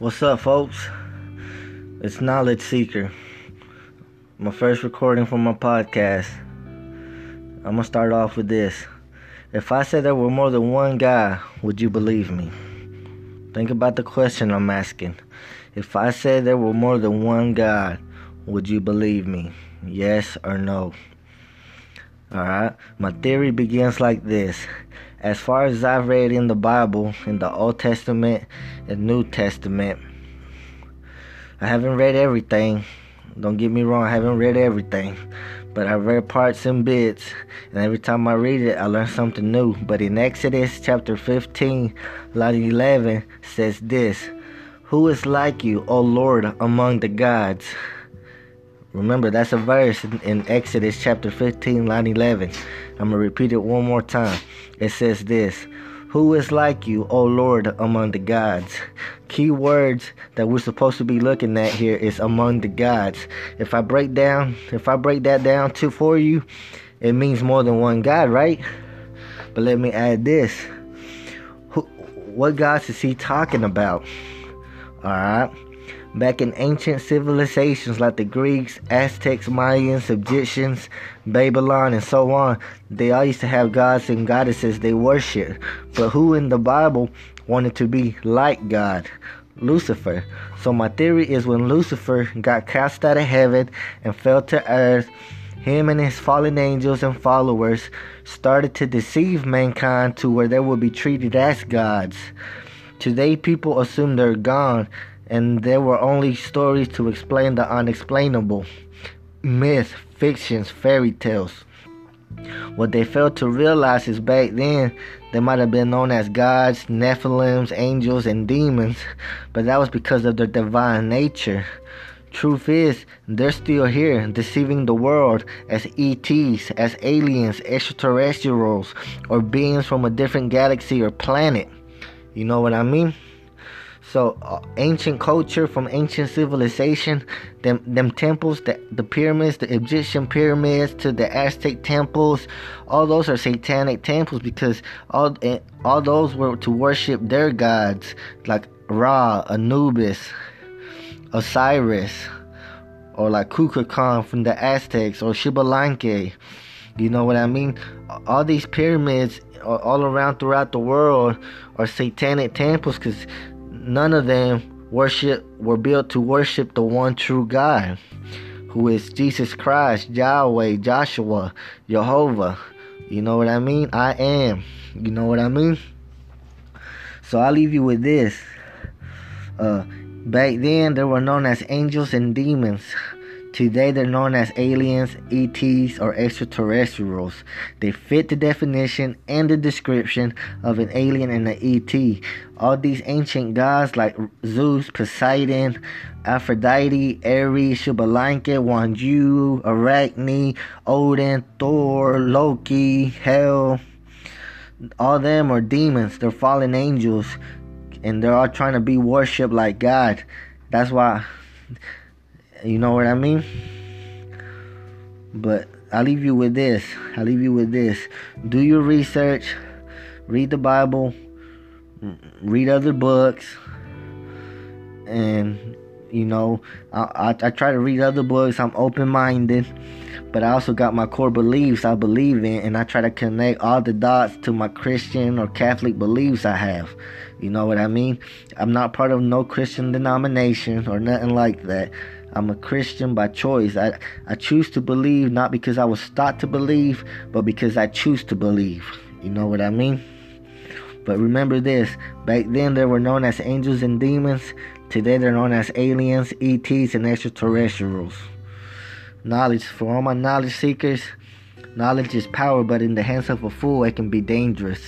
What's up, folks? It's Knowledge Seeker. My first recording for my podcast. I'm gonna start off with this. If I said there were more than one God, would you believe me? Think about the question I'm asking. If I said there were more than one God, would you believe me? Yes or no? Alright? My theory begins like this. As far as I've read in the Bible, in the Old Testament and New Testament, I haven't read everything. Don't get me wrong, I haven't read everything. But I've read parts and bits, and every time I read it, I learn something new. But in Exodus chapter 15, line 11 says this Who is like you, O Lord, among the gods? Remember, that's a verse in, in Exodus chapter 15, line 11. I'm going to repeat it one more time. It says this Who is like you, O Lord, among the gods? Key words that we're supposed to be looking at here is among the gods. If I break down, if I break that down to for you, it means more than one God, right? But let me add this. Who, what gods is he talking about? Alright. Back in ancient civilizations like the Greeks, Aztecs, Mayans, Egyptians, Babylon, and so on, they all used to have gods and goddesses they worshiped. But who in the Bible wanted to be like God? Lucifer. So my theory is when Lucifer got cast out of heaven and fell to earth, him and his fallen angels and followers started to deceive mankind to where they would be treated as gods. Today people assume they're gone and there were only stories to explain the unexplainable myths, fictions, fairy tales. What they failed to realize is back then they might have been known as gods, Nephilims, angels, and demons, but that was because of their divine nature. Truth is, they're still here, deceiving the world as ETs, as aliens, extraterrestrials, or beings from a different galaxy or planet. You know what I mean? So uh, ancient culture from ancient civilization, them them temples, the, the pyramids, the Egyptian pyramids to the Aztec temples, all those are satanic temples because all eh, all those were to worship their gods like Ra, Anubis, Osiris, or like Kukulkan from the Aztecs or Xbalanque. You know what I mean? All these pyramids all around throughout the world are satanic temples because none of them worship were built to worship the one true God, who is Jesus Christ, Yahweh, Joshua, Jehovah. You know what I mean? I am. You know what I mean? So I leave you with this. Uh, back then, they were known as angels and demons. Today they're known as aliens, ETs, or extraterrestrials. They fit the definition and the description of an alien and an ET. All these ancient gods like Zeus, Poseidon, Aphrodite, Ares, Xbalanque, Wanju, Arachne, Odin, Thor, Loki, Hel, all them are demons. They're fallen angels. And they're all trying to be worshipped like God. That's why you know what I mean? But I leave you with this. I leave you with this. Do your research. Read the Bible. Read other books. And you know, I, I, I try to read other books. I'm open minded, but I also got my core beliefs I believe in, and I try to connect all the dots to my Christian or Catholic beliefs I have. You know what I mean? I'm not part of no Christian denomination or nothing like that. I'm a Christian by choice. I, I choose to believe not because I was taught to believe, but because I choose to believe. You know what I mean? But remember this back then they were known as angels and demons. Today they're known as aliens, ETs, and extraterrestrials. Knowledge, for all my knowledge seekers, knowledge is power, but in the hands of a fool, it can be dangerous.